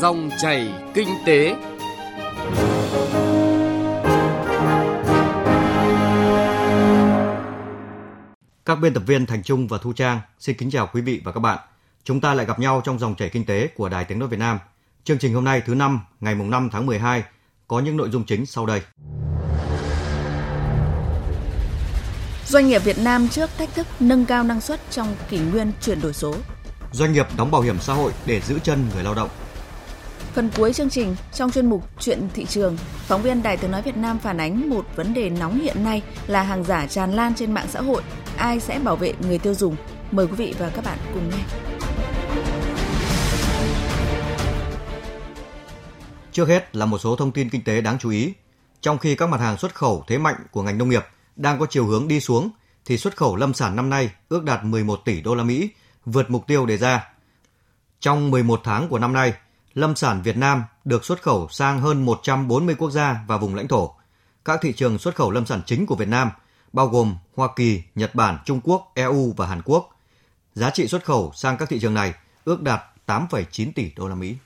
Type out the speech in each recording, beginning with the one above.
Dòng chảy kinh tế. Các biên tập viên Thành Trung và Thu Trang xin kính chào quý vị và các bạn. Chúng ta lại gặp nhau trong dòng chảy kinh tế của Đài Tiếng nói Việt Nam. Chương trình hôm nay thứ năm, ngày mùng 5 tháng 12 có những nội dung chính sau đây. Doanh nghiệp Việt Nam trước thách thức nâng cao năng suất trong kỷ nguyên chuyển đổi số. Doanh nghiệp đóng bảo hiểm xã hội để giữ chân người lao động. Phần cuối chương trình, trong chuyên mục Chuyện thị trường, phóng viên Đài Tiếng Nói Việt Nam phản ánh một vấn đề nóng hiện nay là hàng giả tràn lan trên mạng xã hội. Ai sẽ bảo vệ người tiêu dùng? Mời quý vị và các bạn cùng nghe. Trước hết là một số thông tin kinh tế đáng chú ý. Trong khi các mặt hàng xuất khẩu thế mạnh của ngành nông nghiệp đang có chiều hướng đi xuống, thì xuất khẩu lâm sản năm nay ước đạt 11 tỷ đô la Mỹ, vượt mục tiêu đề ra. Trong 11 tháng của năm nay, lâm sản Việt Nam được xuất khẩu sang hơn 140 quốc gia và vùng lãnh thổ. Các thị trường xuất khẩu lâm sản chính của Việt Nam bao gồm Hoa Kỳ, Nhật Bản, Trung Quốc, EU và Hàn Quốc. Giá trị xuất khẩu sang các thị trường này ước đạt 8,9 tỷ đô la Mỹ.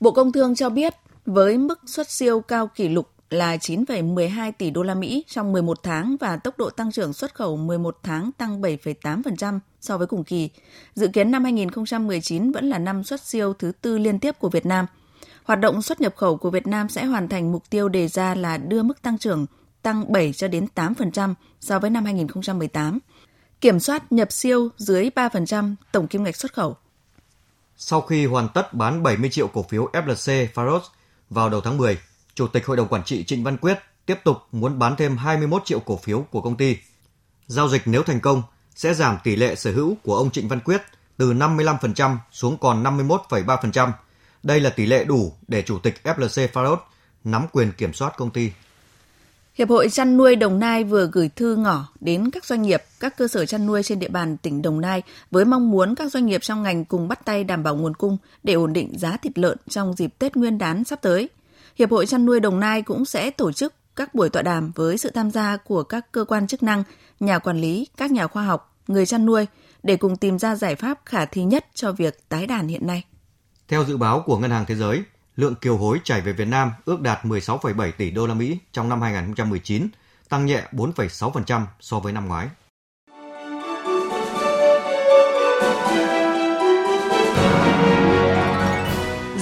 Bộ Công Thương cho biết với mức xuất siêu cao kỷ lục là 9,12 tỷ đô la Mỹ trong 11 tháng và tốc độ tăng trưởng xuất khẩu 11 tháng tăng 7,8% so với cùng kỳ. Dự kiến năm 2019 vẫn là năm xuất siêu thứ tư liên tiếp của Việt Nam. Hoạt động xuất nhập khẩu của Việt Nam sẽ hoàn thành mục tiêu đề ra là đưa mức tăng trưởng tăng 7 cho đến 8% so với năm 2018. Kiểm soát nhập siêu dưới 3% tổng kim ngạch xuất khẩu. Sau khi hoàn tất bán 70 triệu cổ phiếu FLC Faros vào đầu tháng 10, Chủ tịch Hội đồng Quản trị Trịnh Văn Quyết tiếp tục muốn bán thêm 21 triệu cổ phiếu của công ty. Giao dịch nếu thành công sẽ giảm tỷ lệ sở hữu của ông Trịnh Văn Quyết từ 55% xuống còn 51,3%. Đây là tỷ lệ đủ để Chủ tịch FLC Faros nắm quyền kiểm soát công ty. Hiệp hội chăn nuôi Đồng Nai vừa gửi thư ngỏ đến các doanh nghiệp, các cơ sở chăn nuôi trên địa bàn tỉnh Đồng Nai với mong muốn các doanh nghiệp trong ngành cùng bắt tay đảm bảo nguồn cung để ổn định giá thịt lợn trong dịp Tết Nguyên đán sắp tới. Hiệp hội chăn nuôi Đồng Nai cũng sẽ tổ chức các buổi tọa đàm với sự tham gia của các cơ quan chức năng, nhà quản lý, các nhà khoa học, người chăn nuôi để cùng tìm ra giải pháp khả thi nhất cho việc tái đàn hiện nay. Theo dự báo của Ngân hàng Thế giới, lượng kiều hối chảy về Việt Nam ước đạt 16,7 tỷ đô la Mỹ trong năm 2019, tăng nhẹ 4,6% so với năm ngoái.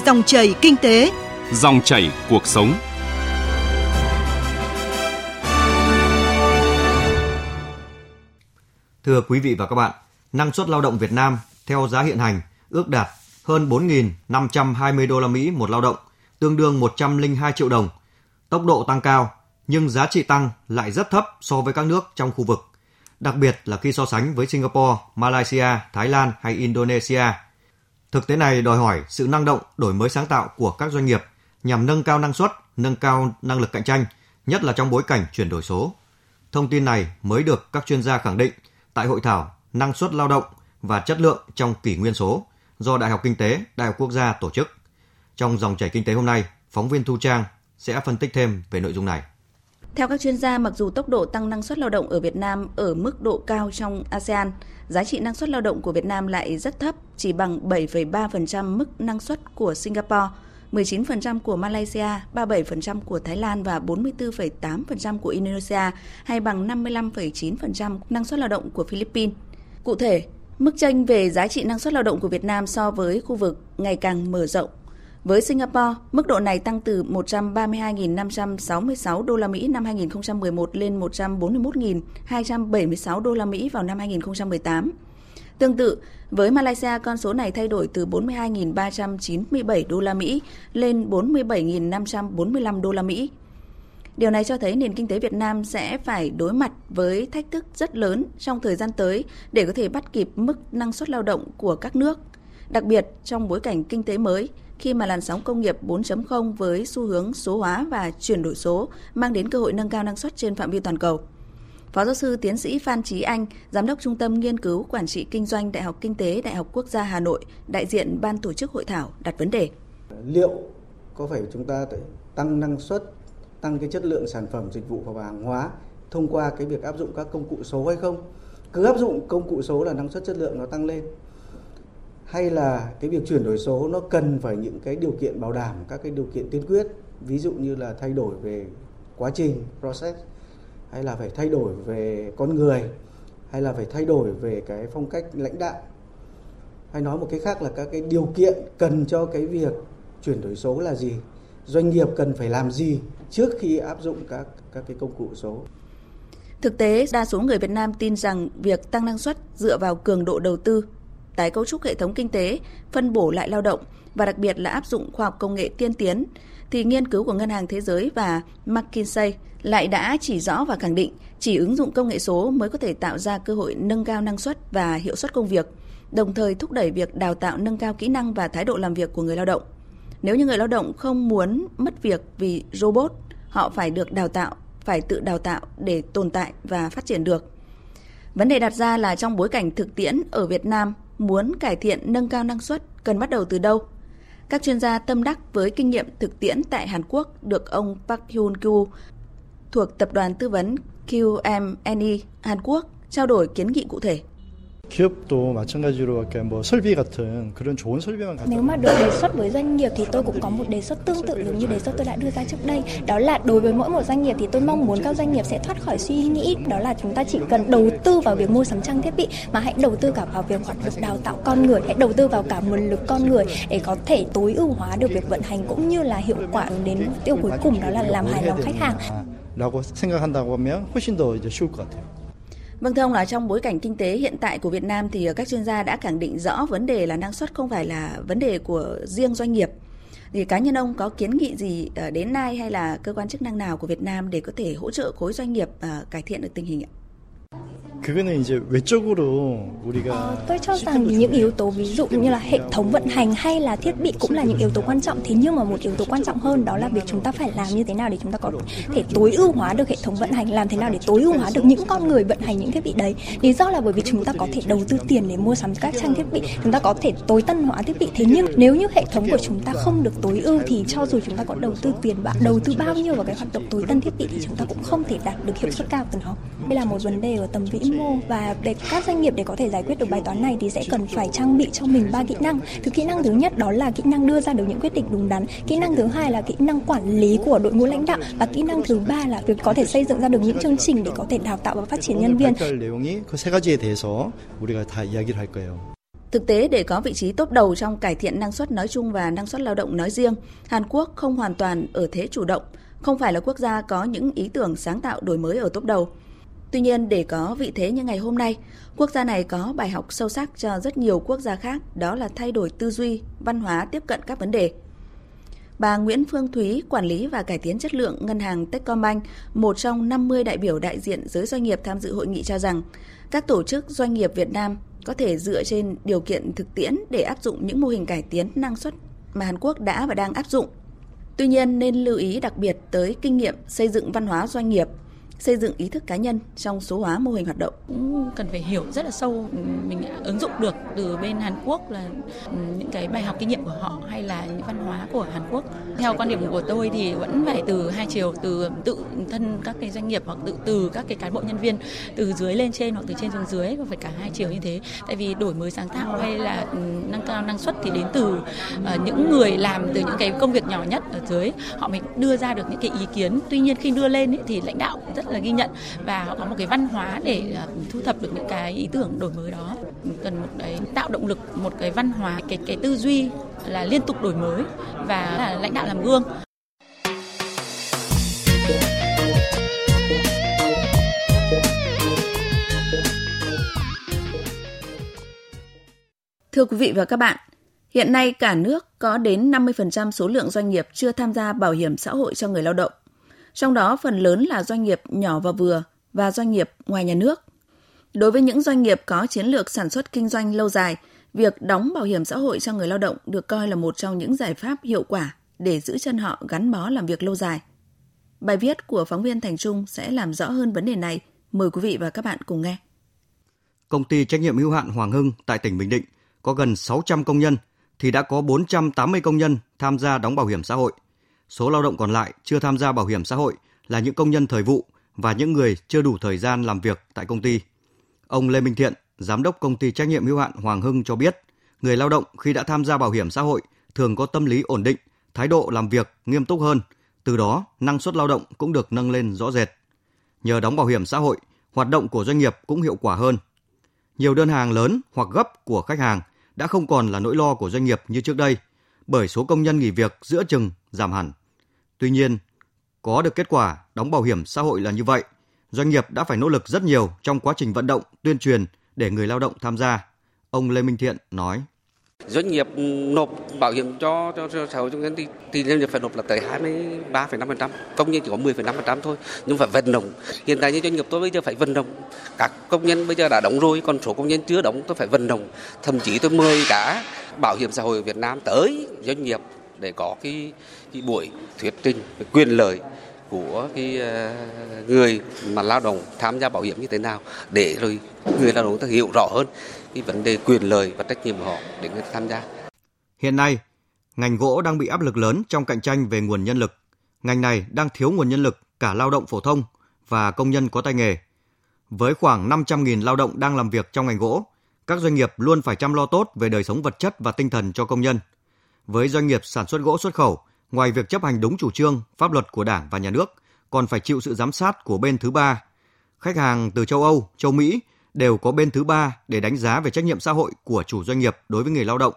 Dòng chảy kinh tế, dòng chảy cuộc sống. Thưa quý vị và các bạn, năng suất lao động Việt Nam theo giá hiện hành ước đạt hơn 4.520 đô la Mỹ một lao động, tương đương 102 triệu đồng. Tốc độ tăng cao, nhưng giá trị tăng lại rất thấp so với các nước trong khu vực, đặc biệt là khi so sánh với Singapore, Malaysia, Thái Lan hay Indonesia. Thực tế này đòi hỏi sự năng động, đổi mới sáng tạo của các doanh nghiệp nhằm nâng cao năng suất, nâng cao năng lực cạnh tranh, nhất là trong bối cảnh chuyển đổi số. Thông tin này mới được các chuyên gia khẳng định tại hội thảo Năng suất lao động và chất lượng trong kỷ nguyên số do Đại học Kinh tế, Đại học Quốc gia tổ chức. Trong dòng chảy kinh tế hôm nay, phóng viên Thu Trang sẽ phân tích thêm về nội dung này. Theo các chuyên gia, mặc dù tốc độ tăng năng suất lao động ở Việt Nam ở mức độ cao trong ASEAN, giá trị năng suất lao động của Việt Nam lại rất thấp, chỉ bằng 7,3% mức năng suất của Singapore, 19% của Malaysia, 37% của Thái Lan và 44,8% của Indonesia, hay bằng 55,9% năng suất lao động của Philippines. Cụ thể, Mức tranh về giá trị năng suất lao động của Việt Nam so với khu vực ngày càng mở rộng. Với Singapore, mức độ này tăng từ 132.566 đô la Mỹ năm 2011 lên 141.276 đô la Mỹ vào năm 2018. Tương tự, với Malaysia, con số này thay đổi từ 42.397 đô la Mỹ lên 47.545 đô la Mỹ. Điều này cho thấy nền kinh tế Việt Nam sẽ phải đối mặt với thách thức rất lớn trong thời gian tới để có thể bắt kịp mức năng suất lao động của các nước, đặc biệt trong bối cảnh kinh tế mới khi mà làn sóng công nghiệp 4.0 với xu hướng số hóa và chuyển đổi số mang đến cơ hội nâng cao năng suất trên phạm vi toàn cầu. Phó giáo sư tiến sĩ Phan Trí Anh, Giám đốc Trung tâm Nghiên cứu Quản trị Kinh doanh Đại học Kinh tế Đại học Quốc gia Hà Nội, đại diện ban tổ chức hội thảo đặt vấn đề. Liệu có phải chúng ta tăng năng suất tăng cái chất lượng sản phẩm dịch vụ và hàng hóa thông qua cái việc áp dụng các công cụ số hay không cứ áp dụng công cụ số là năng suất chất lượng nó tăng lên hay là cái việc chuyển đổi số nó cần phải những cái điều kiện bảo đảm các cái điều kiện tiên quyết ví dụ như là thay đổi về quá trình process hay là phải thay đổi về con người hay là phải thay đổi về cái phong cách lãnh đạo. Hay nói một cái khác là các cái điều kiện cần cho cái việc chuyển đổi số là gì doanh nghiệp cần phải làm gì trước khi áp dụng các các cái công cụ số. Thực tế, đa số người Việt Nam tin rằng việc tăng năng suất dựa vào cường độ đầu tư, tái cấu trúc hệ thống kinh tế, phân bổ lại lao động và đặc biệt là áp dụng khoa học công nghệ tiên tiến, thì nghiên cứu của Ngân hàng Thế giới và McKinsey lại đã chỉ rõ và khẳng định chỉ ứng dụng công nghệ số mới có thể tạo ra cơ hội nâng cao năng suất và hiệu suất công việc, đồng thời thúc đẩy việc đào tạo nâng cao kỹ năng và thái độ làm việc của người lao động. Nếu như người lao động không muốn mất việc vì robot, họ phải được đào tạo, phải tự đào tạo để tồn tại và phát triển được. Vấn đề đặt ra là trong bối cảnh thực tiễn ở Việt Nam muốn cải thiện nâng cao năng suất cần bắt đầu từ đâu? Các chuyên gia tâm đắc với kinh nghiệm thực tiễn tại Hàn Quốc được ông Park Hyun Kyu thuộc Tập đoàn Tư vấn QMNE Hàn Quốc trao đổi kiến nghị cụ thể. Nếu mà được đề xuất với doanh nghiệp thì tôi cũng có một đề xuất tương tự giống như đề xuất tôi đã đưa ra trước đây. Đó là đối với mỗi một doanh nghiệp thì tôi mong muốn các doanh nghiệp sẽ thoát khỏi suy nghĩ đó là chúng ta chỉ cần đầu tư vào việc mua sắm trang thiết bị mà hãy đầu tư cả vào việc hoạt động đào tạo con người, hãy đầu tư vào cả nguồn lực con người để có thể tối ưu hóa được việc vận hành cũng như là hiệu quả đến mục tiêu cuối cùng đó là làm hài lòng khách hàng. 라고 생각한다고 하면 훨씬 더 이제 쉬울 것 같아요. Vâng thưa ông là trong bối cảnh kinh tế hiện tại của Việt Nam thì các chuyên gia đã khẳng định rõ vấn đề là năng suất không phải là vấn đề của riêng doanh nghiệp. Thì cá nhân ông có kiến nghị gì ờ, đến nay hay là cơ quan chức năng nào của Việt Nam để có thể hỗ trợ khối doanh nghiệp ờ, cải thiện được tình hình ạ? 그거는 이제 외적으로 우리가 Ờ, tôi cho rằng những yếu tố ví dụ như là hệ thống vận hành hay là thiết bị cũng là những yếu tố quan trọng thế nhưng mà một yếu tố quan trọng hơn đó là việc chúng ta phải làm như thế nào để chúng ta có thể tối ưu hóa được hệ thống vận hành làm thế nào để tối ưu hóa được những con người vận hành những thiết bị đấy lý do là bởi vì chúng ta có thể đầu tư tiền để mua sắm các trang thiết bị chúng ta có thể tối tân hóa thiết bị thế nhưng nếu như hệ thống của chúng ta không được tối ưu thì cho dù chúng ta có đầu tư tiền bạc đầu tư bao nhiêu vào cái hoạt động tối tân thiết bị thì chúng ta cũng không thể đạt được hiệu suất cao từ nó Đây là một vấn đề ở tầm vĩ mô và để các doanh nghiệp để có thể giải quyết được bài toán này thì sẽ cần phải trang bị cho mình ba kỹ năng. Thứ kỹ năng thứ nhất đó là kỹ năng đưa ra được những quyết định đúng đắn, kỹ năng thứ hai là kỹ năng quản lý của đội ngũ lãnh đạo và kỹ năng thứ ba là việc có thể xây dựng ra được những chương trình để có thể đào tạo và phát triển nhân viên. Thực tế, để có vị trí tốt đầu trong cải thiện năng suất nói chung và năng suất lao động nói riêng, Hàn Quốc không hoàn toàn ở thế chủ động, không phải là quốc gia có những ý tưởng sáng tạo đổi mới ở tốt đầu. Tuy nhiên, để có vị thế như ngày hôm nay, quốc gia này có bài học sâu sắc cho rất nhiều quốc gia khác, đó là thay đổi tư duy, văn hóa tiếp cận các vấn đề. Bà Nguyễn Phương Thúy, quản lý và cải tiến chất lượng ngân hàng Techcombank, một trong 50 đại biểu đại diện giới doanh nghiệp tham dự hội nghị cho rằng, các tổ chức doanh nghiệp Việt Nam có thể dựa trên điều kiện thực tiễn để áp dụng những mô hình cải tiến năng suất mà Hàn Quốc đã và đang áp dụng. Tuy nhiên nên lưu ý đặc biệt tới kinh nghiệm xây dựng văn hóa doanh nghiệp, xây dựng ý thức cá nhân trong số hóa mô hình hoạt động. cũng cần phải hiểu rất là sâu ừ, mình ứng dụng được từ bên Hàn Quốc là ừ, những cái bài học kinh nghiệm của họ hay là những văn hóa của Hàn Quốc. Theo quan điểm của tôi thì vẫn phải từ hai chiều, từ tự thân các cái doanh nghiệp hoặc tự từ các cái cán bộ nhân viên từ dưới lên trên hoặc từ trên xuống dưới, và phải cả hai chiều như thế. Tại vì đổi mới sáng tạo hay là ừ, nâng cao năng suất thì đến từ ờ, những người làm từ những cái công việc nhỏ nhất ở dưới họ mới đưa ra được những cái ý kiến. Tuy nhiên khi đưa lên thì lãnh đạo rất là ghi nhận và họ có một cái văn hóa để ờ, thu thập được những cái ý tưởng đổi mới đó cần một cái tạo động lực một cái văn hóa cái cái tư duy là liên tục đổi mới và là lãnh đạo làm gương Thưa quý vị và các bạn, hiện nay cả nước có đến 50% số lượng doanh nghiệp chưa tham gia bảo hiểm xã hội cho người lao động. Trong đó phần lớn là doanh nghiệp nhỏ và vừa và doanh nghiệp ngoài nhà nước. Đối với những doanh nghiệp có chiến lược sản xuất kinh doanh lâu dài, việc đóng bảo hiểm xã hội cho người lao động được coi là một trong những giải pháp hiệu quả để giữ chân họ gắn bó làm việc lâu dài. Bài viết của phóng viên Thành Trung sẽ làm rõ hơn vấn đề này. Mời quý vị và các bạn cùng nghe. Công ty trách nhiệm hữu hạn Hoàng Hưng tại tỉnh Bình Định có gần 600 công nhân thì đã có 480 công nhân tham gia đóng bảo hiểm xã hội. Số lao động còn lại chưa tham gia bảo hiểm xã hội là những công nhân thời vụ và những người chưa đủ thời gian làm việc tại công ty. Ông Lê Minh Thiện, giám đốc công ty trách nhiệm hữu hạn Hoàng Hưng cho biết, người lao động khi đã tham gia bảo hiểm xã hội thường có tâm lý ổn định, thái độ làm việc nghiêm túc hơn, từ đó năng suất lao động cũng được nâng lên rõ rệt. Nhờ đóng bảo hiểm xã hội, hoạt động của doanh nghiệp cũng hiệu quả hơn. Nhiều đơn hàng lớn hoặc gấp của khách hàng đã không còn là nỗi lo của doanh nghiệp như trước đây, bởi số công nhân nghỉ việc giữa chừng giảm hẳn. Tuy nhiên, có được kết quả đóng bảo hiểm xã hội là như vậy, doanh nghiệp đã phải nỗ lực rất nhiều trong quá trình vận động, tuyên truyền để người lao động tham gia. Ông Lê Minh Thiện nói doanh nghiệp nộp bảo hiểm cho cho, cho xã hội công nhân thì thì doanh nghiệp phải nộp là tới 23,5%, công nhân chỉ có 10,5% thôi, nhưng phải vận động. Hiện tại như doanh nghiệp tôi bây giờ phải vận động, các công nhân bây giờ đã đóng rồi, còn số công nhân chưa đóng tôi phải vận động. Thậm chí tôi mời cả bảo hiểm xã hội Việt Nam tới doanh nghiệp để có cái, cái buổi thuyết trình quyền lợi của cái à, người mà lao động tham gia bảo hiểm như thế nào để rồi người lao động ta hiểu rõ hơn cái vấn đề quyền lợi và trách nhiệm của họ để người ta tham gia. Hiện nay, ngành gỗ đang bị áp lực lớn trong cạnh tranh về nguồn nhân lực. Ngành này đang thiếu nguồn nhân lực cả lao động phổ thông và công nhân có tay nghề. Với khoảng 500.000 lao động đang làm việc trong ngành gỗ, các doanh nghiệp luôn phải chăm lo tốt về đời sống vật chất và tinh thần cho công nhân. Với doanh nghiệp sản xuất gỗ xuất khẩu, ngoài việc chấp hành đúng chủ trương, pháp luật của Đảng và Nhà nước, còn phải chịu sự giám sát của bên thứ ba. Khách hàng từ châu Âu, châu Mỹ đều có bên thứ ba để đánh giá về trách nhiệm xã hội của chủ doanh nghiệp đối với người lao động.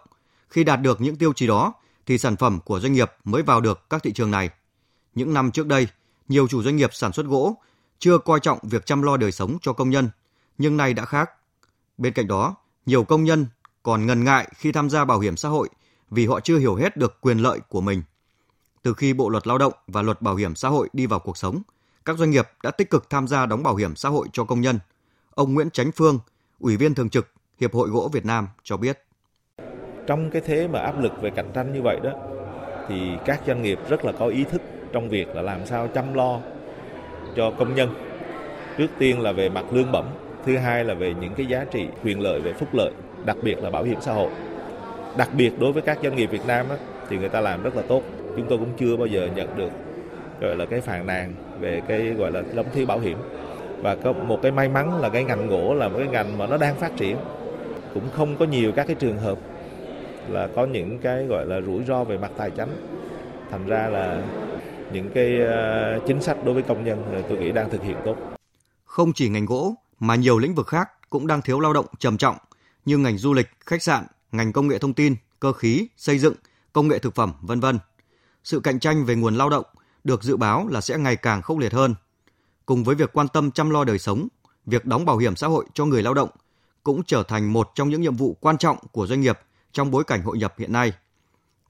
Khi đạt được những tiêu chí đó, thì sản phẩm của doanh nghiệp mới vào được các thị trường này. Những năm trước đây, nhiều chủ doanh nghiệp sản xuất gỗ chưa coi trọng việc chăm lo đời sống cho công nhân, nhưng nay đã khác. Bên cạnh đó, nhiều công nhân còn ngần ngại khi tham gia bảo hiểm xã hội vì họ chưa hiểu hết được quyền lợi của mình. Từ khi Bộ luật Lao động và Luật Bảo hiểm xã hội đi vào cuộc sống, các doanh nghiệp đã tích cực tham gia đóng bảo hiểm xã hội cho công nhân. Ông Nguyễn Chánh Phương, Ủy viên Thường trực Hiệp hội Gỗ Việt Nam cho biết. Trong cái thế mà áp lực về cạnh tranh như vậy đó, thì các doanh nghiệp rất là có ý thức trong việc là làm sao chăm lo cho công nhân. Trước tiên là về mặt lương bổng, thứ hai là về những cái giá trị quyền lợi về phúc lợi, đặc biệt là bảo hiểm xã hội. Đặc biệt đối với các doanh nghiệp Việt Nam đó, thì người ta làm rất là tốt. Chúng tôi cũng chưa bao giờ nhận được gọi là cái phàn nàn về cái gọi là đóng thiếu bảo hiểm. Và có một cái may mắn là cái ngành gỗ là một cái ngành mà nó đang phát triển. Cũng không có nhiều các cái trường hợp là có những cái gọi là rủi ro về mặt tài chính. Thành ra là những cái ờ, chính sách đối với công nhân tôi nghĩ đang thực hiện tốt. Không chỉ ngành gỗ mà nhiều lĩnh vực khác cũng đang thiếu lao động trầm trọng như ngành du lịch khách sạn ngành công nghệ thông tin cơ khí xây dựng công nghệ thực phẩm vân vân sự cạnh tranh về nguồn lao động được dự báo là sẽ ngày càng khốc liệt hơn. Cùng với việc quan tâm chăm lo đời sống, việc đóng bảo hiểm xã hội cho người lao động cũng trở thành một trong những nhiệm vụ quan trọng của doanh nghiệp trong bối cảnh hội nhập hiện nay.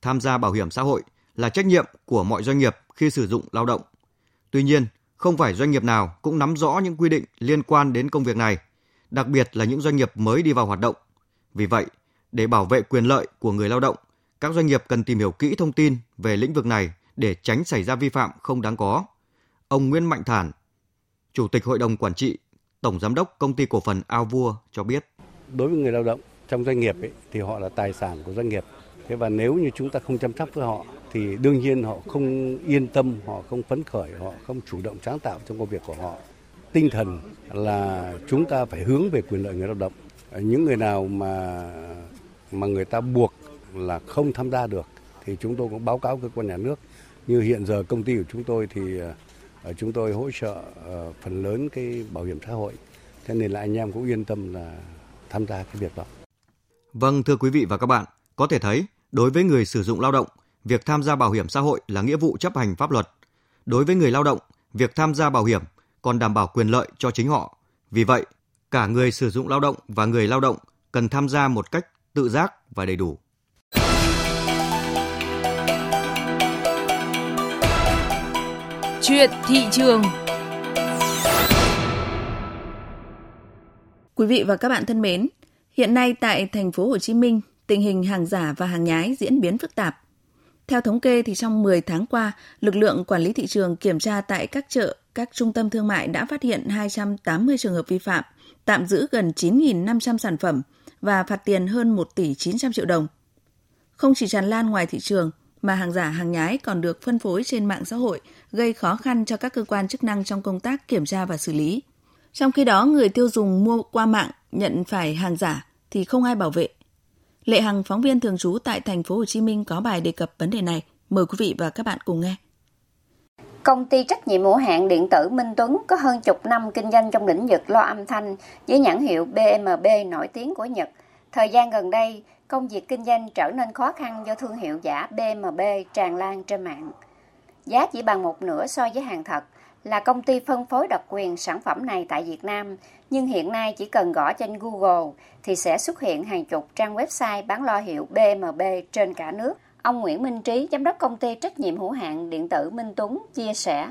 Tham gia bảo hiểm xã hội là trách nhiệm của mọi doanh nghiệp khi sử dụng lao động. Tuy nhiên, không phải doanh nghiệp nào cũng nắm rõ những quy định liên quan đến công việc này, đặc biệt là những doanh nghiệp mới đi vào hoạt động. Vì vậy, để bảo vệ quyền lợi của người lao động các doanh nghiệp cần tìm hiểu kỹ thông tin về lĩnh vực này để tránh xảy ra vi phạm không đáng có. Ông Nguyễn Mạnh Thản, Chủ tịch Hội đồng Quản trị, Tổng Giám đốc Công ty Cổ phần Ao Vua cho biết. Đối với người lao động trong doanh nghiệp ấy, thì họ là tài sản của doanh nghiệp. Thế và nếu như chúng ta không chăm sóc với họ thì đương nhiên họ không yên tâm, họ không phấn khởi, họ không chủ động sáng tạo trong công việc của họ. Tinh thần là chúng ta phải hướng về quyền lợi người lao động. Những người nào mà mà người ta buộc là không tham gia được thì chúng tôi cũng báo cáo cơ quan nhà nước. Như hiện giờ công ty của chúng tôi thì ờ, chúng tôi hỗ trợ ờ, phần lớn cái bảo hiểm xã hội. Thế nên là anh em cũng yên tâm là tham gia cái việc đó. Vâng thưa quý vị và các bạn, có thể thấy đối với người sử dụng lao động, việc tham gia bảo hiểm xã hội là nghĩa vụ chấp hành pháp luật. Đối với người lao động, việc tham gia bảo hiểm còn đảm bảo quyền lợi cho chính họ. Vì vậy, cả người sử dụng lao động và người lao động cần tham gia một cách tự giác và đầy đủ. Chuyện thị trường Quý vị và các bạn thân mến, hiện nay tại thành phố Hồ Chí Minh, tình hình hàng giả và hàng nhái diễn biến phức tạp. Theo thống kê thì trong 10 tháng qua, lực lượng quản lý thị trường kiểm tra tại các chợ, các trung tâm thương mại đã phát hiện 280 trường hợp vi phạm, tạm giữ gần 9.500 sản phẩm và phạt tiền hơn 1 tỷ 900 triệu đồng. Không chỉ tràn lan ngoài thị trường, mà hàng giả hàng nhái còn được phân phối trên mạng xã hội, gây khó khăn cho các cơ quan chức năng trong công tác kiểm tra và xử lý. Trong khi đó, người tiêu dùng mua qua mạng nhận phải hàng giả thì không ai bảo vệ. Lệ Hằng, phóng viên thường trú tại thành phố Hồ Chí Minh có bài đề cập vấn đề này. Mời quý vị và các bạn cùng nghe. Công ty trách nhiệm hữu hạn điện tử Minh Tuấn có hơn chục năm kinh doanh trong lĩnh vực loa âm thanh với nhãn hiệu BMB nổi tiếng của Nhật. Thời gian gần đây, công việc kinh doanh trở nên khó khăn do thương hiệu giả BMB tràn lan trên mạng. Giá chỉ bằng một nửa so với hàng thật là công ty phân phối độc quyền sản phẩm này tại Việt Nam, nhưng hiện nay chỉ cần gõ trên Google thì sẽ xuất hiện hàng chục trang website bán lo hiệu BMB trên cả nước. Ông Nguyễn Minh Trí, giám đốc công ty trách nhiệm hữu hạn điện tử Minh Tuấn chia sẻ.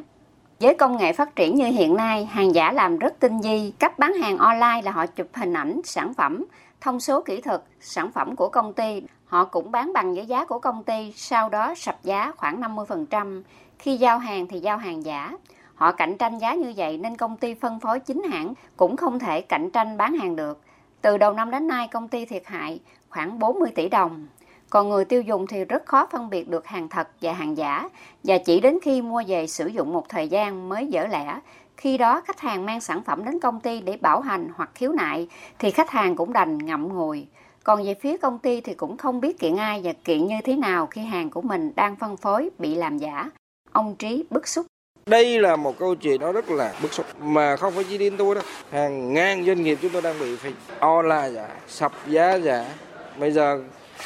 Với công nghệ phát triển như hiện nay, hàng giả làm rất tinh vi. Cách bán hàng online là họ chụp hình ảnh, sản phẩm, thông số kỹ thuật, sản phẩm của công ty. Họ cũng bán bằng với giá của công ty, sau đó sập giá khoảng 50%. Khi giao hàng thì giao hàng giả. Họ cạnh tranh giá như vậy nên công ty phân phối chính hãng cũng không thể cạnh tranh bán hàng được. Từ đầu năm đến nay công ty thiệt hại khoảng 40 tỷ đồng. Còn người tiêu dùng thì rất khó phân biệt được hàng thật và hàng giả và chỉ đến khi mua về sử dụng một thời gian mới dở lẽ. Khi đó khách hàng mang sản phẩm đến công ty để bảo hành hoặc khiếu nại thì khách hàng cũng đành ngậm ngùi. Còn về phía công ty thì cũng không biết kiện ai và kiện như thế nào khi hàng của mình đang phân phối bị làm giả. Ông Trí bức xúc. Đây là một câu chuyện nó rất là bức xúc mà không phải chỉ riêng tôi đâu. Hàng ngàn doanh nghiệp chúng tôi đang bị phải online giả, sập giá giả. Bây giờ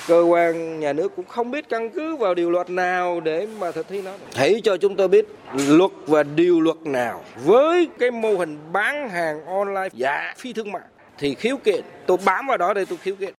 cơ quan nhà nước cũng không biết căn cứ vào điều luật nào để mà thực thi nó. Hãy cho chúng tôi biết luật và điều luật nào với cái mô hình bán hàng online giả phi thương mại thì khiếu kiện tôi bám vào đó để tôi khiếu kiện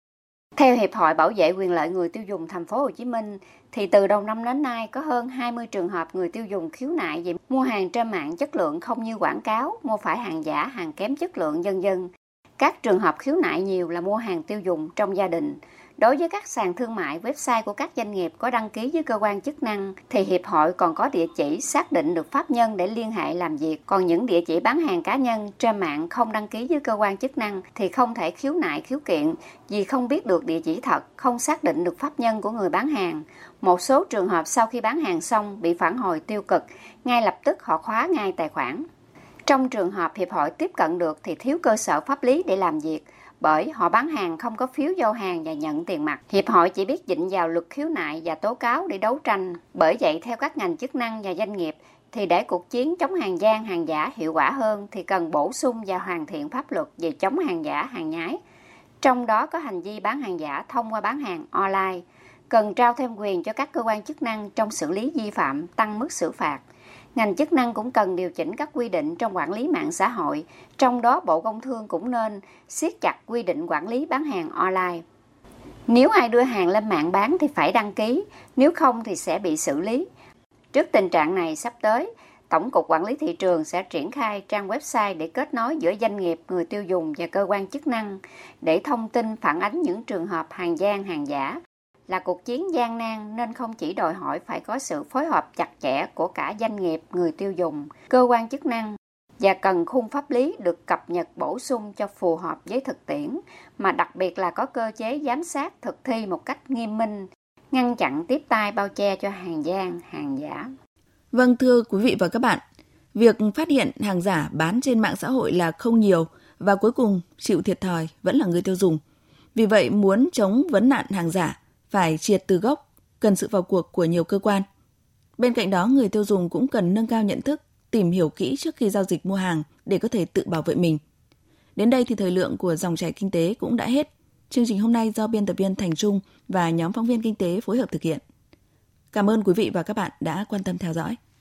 theo Hiệp hội Bảo vệ quyền lợi người tiêu dùng thành phố Hồ Chí Minh, thì từ đầu năm đến nay có hơn 20 trường hợp người tiêu dùng khiếu nại về mua hàng trên mạng chất lượng không như quảng cáo, mua phải hàng giả, hàng kém chất lượng dân dân. Các trường hợp khiếu nại nhiều là mua hàng tiêu dùng trong gia đình, Đối với các sàn thương mại, website của các doanh nghiệp có đăng ký với cơ quan chức năng thì hiệp hội còn có địa chỉ xác định được pháp nhân để liên hệ làm việc. Còn những địa chỉ bán hàng cá nhân trên mạng không đăng ký với cơ quan chức năng thì không thể khiếu nại khiếu kiện vì không biết được địa chỉ thật, không xác định được pháp nhân của người bán hàng. Một số trường hợp sau khi bán hàng xong bị phản hồi tiêu cực, ngay lập tức họ khóa ngay tài khoản. Trong trường hợp hiệp hội tiếp cận được thì thiếu cơ sở pháp lý để làm việc, bởi họ bán hàng không có phiếu giao hàng và nhận tiền mặt. Hiệp hội chỉ biết dịnh vào luật khiếu nại và tố cáo để đấu tranh. Bởi vậy, theo các ngành chức năng và doanh nghiệp, thì để cuộc chiến chống hàng gian, hàng giả hiệu quả hơn thì cần bổ sung và hoàn thiện pháp luật về chống hàng giả, hàng nhái. Trong đó có hành vi bán hàng giả thông qua bán hàng online. Cần trao thêm quyền cho các cơ quan chức năng trong xử lý vi phạm, tăng mức xử phạt – ngành chức năng cũng cần điều chỉnh các quy định trong quản lý mạng xã hội, trong đó Bộ Công Thương cũng nên siết chặt quy định quản lý bán hàng online. Nếu ai đưa hàng lên mạng bán thì phải đăng ký, nếu không thì sẽ bị xử lý. Trước tình trạng này sắp tới, Tổng cục Quản lý thị trường sẽ triển khai trang website để kết nối giữa doanh nghiệp, người tiêu dùng và cơ quan chức năng để thông tin phản ánh những trường hợp hàng gian, hàng giả là cuộc chiến gian nan nên không chỉ đòi hỏi phải có sự phối hợp chặt chẽ của cả doanh nghiệp, người tiêu dùng, cơ quan chức năng và cần khung pháp lý được cập nhật bổ sung cho phù hợp với thực tiễn, mà đặc biệt là có cơ chế giám sát thực thi một cách nghiêm minh, ngăn chặn tiếp tay bao che cho hàng gian, hàng giả. Vâng thưa quý vị và các bạn, việc phát hiện hàng giả bán trên mạng xã hội là không nhiều và cuối cùng chịu thiệt thòi vẫn là người tiêu dùng. Vì vậy muốn chống vấn nạn hàng giả phải triệt từ gốc, cần sự vào cuộc của nhiều cơ quan. Bên cạnh đó, người tiêu dùng cũng cần nâng cao nhận thức, tìm hiểu kỹ trước khi giao dịch mua hàng để có thể tự bảo vệ mình. Đến đây thì thời lượng của dòng chảy kinh tế cũng đã hết. Chương trình hôm nay do biên tập viên Thành Trung và nhóm phóng viên kinh tế phối hợp thực hiện. Cảm ơn quý vị và các bạn đã quan tâm theo dõi.